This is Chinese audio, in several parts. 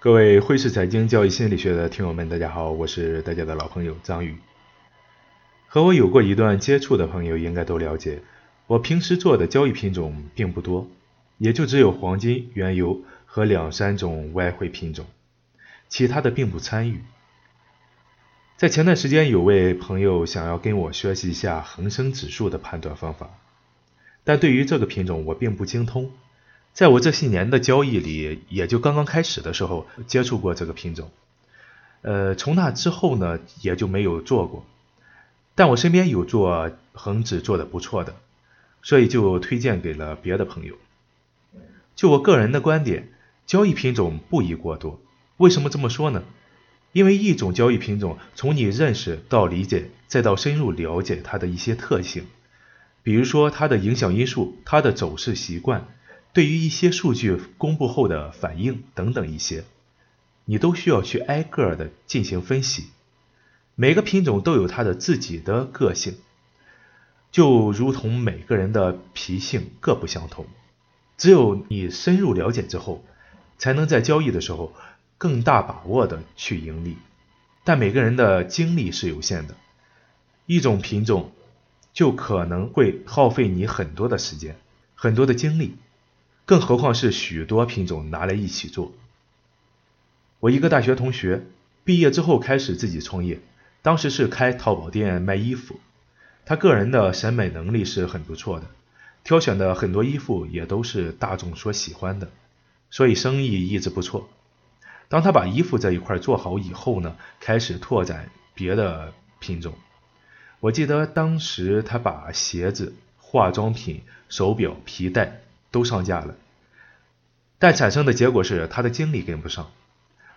各位汇市财经交易心理学的听友们，大家好，我是大家的老朋友张宇。和我有过一段接触的朋友应该都了解，我平时做的交易品种并不多，也就只有黄金、原油和两三种外汇品种，其他的并不参与。在前段时间，有位朋友想要跟我学习一下恒生指数的判断方法，但对于这个品种我并不精通。在我这些年的交易里，也就刚刚开始的时候接触过这个品种，呃，从那之后呢，也就没有做过。但我身边有做恒指做的不错的，所以就推荐给了别的朋友。就我个人的观点，交易品种不宜过多。为什么这么说呢？因为一种交易品种，从你认识到理解，再到深入了解它的一些特性，比如说它的影响因素、它的走势习惯。对于一些数据公布后的反应等等一些，你都需要去挨个的进行分析。每个品种都有它的自己的个性，就如同每个人的脾性各不相同。只有你深入了解之后，才能在交易的时候更大把握的去盈利。但每个人的精力是有限的，一种品种就可能会耗费你很多的时间，很多的精力。更何况是许多品种拿来一起做。我一个大学同学毕业之后开始自己创业，当时是开淘宝店卖衣服。他个人的审美能力是很不错的，挑选的很多衣服也都是大众所喜欢的，所以生意一直不错。当他把衣服这一块做好以后呢，开始拓展别的品种。我记得当时他把鞋子、化妆品、手表、皮带。都上架了，但产生的结果是他的精力跟不上。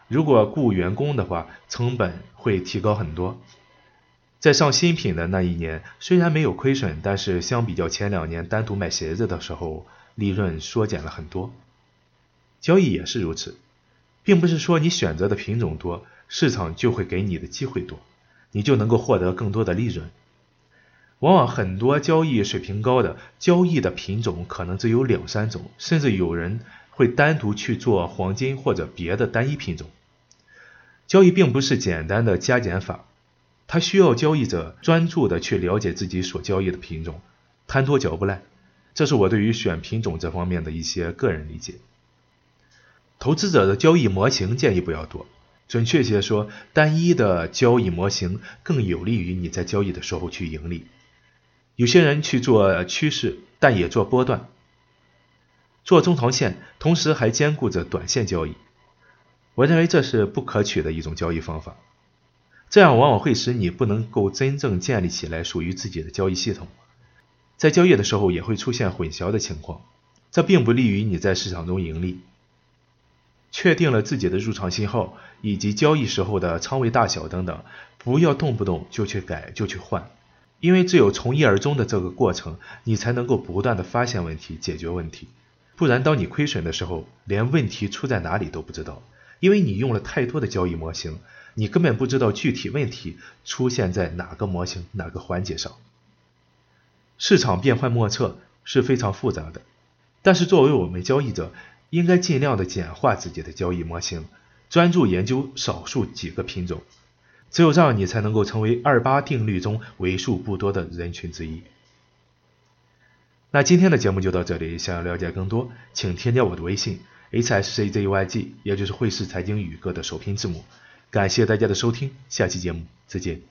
如果雇员工的话，成本会提高很多。在上新品的那一年，虽然没有亏损，但是相比较前两年单独卖鞋子的时候，利润缩减了很多。交易也是如此，并不是说你选择的品种多，市场就会给你的机会多，你就能够获得更多的利润。往往很多交易水平高的交易的品种可能只有两三种，甚至有人会单独去做黄金或者别的单一品种。交易并不是简单的加减法，它需要交易者专注的去了解自己所交易的品种，贪多嚼不烂。这是我对于选品种这方面的一些个人理解。投资者的交易模型建议不要多，准确些说，单一的交易模型更有利于你在交易的时候去盈利。有些人去做趋势，但也做波段，做中长线，同时还兼顾着短线交易。我认为这是不可取的一种交易方法，这样往往会使你不能够真正建立起来属于自己的交易系统，在交易的时候也会出现混淆的情况，这并不利于你在市场中盈利。确定了自己的入场信号以及交易时候的仓位大小等等，不要动不动就去改就去换。因为只有从一而终的这个过程，你才能够不断的发现问题、解决问题。不然，当你亏损的时候，连问题出在哪里都不知道，因为你用了太多的交易模型，你根本不知道具体问题出现在哪个模型、哪个环节上。市场变幻莫测是非常复杂的，但是作为我们交易者，应该尽量的简化自己的交易模型，专注研究少数几个品种。只有这样，你才能够成为二八定律中为数不多的人群之一。那今天的节目就到这里，想要了解更多，请添加我的微信 h s c z y g，也就是汇市财经宇哥的首拼字母。感谢大家的收听，下期节目再见。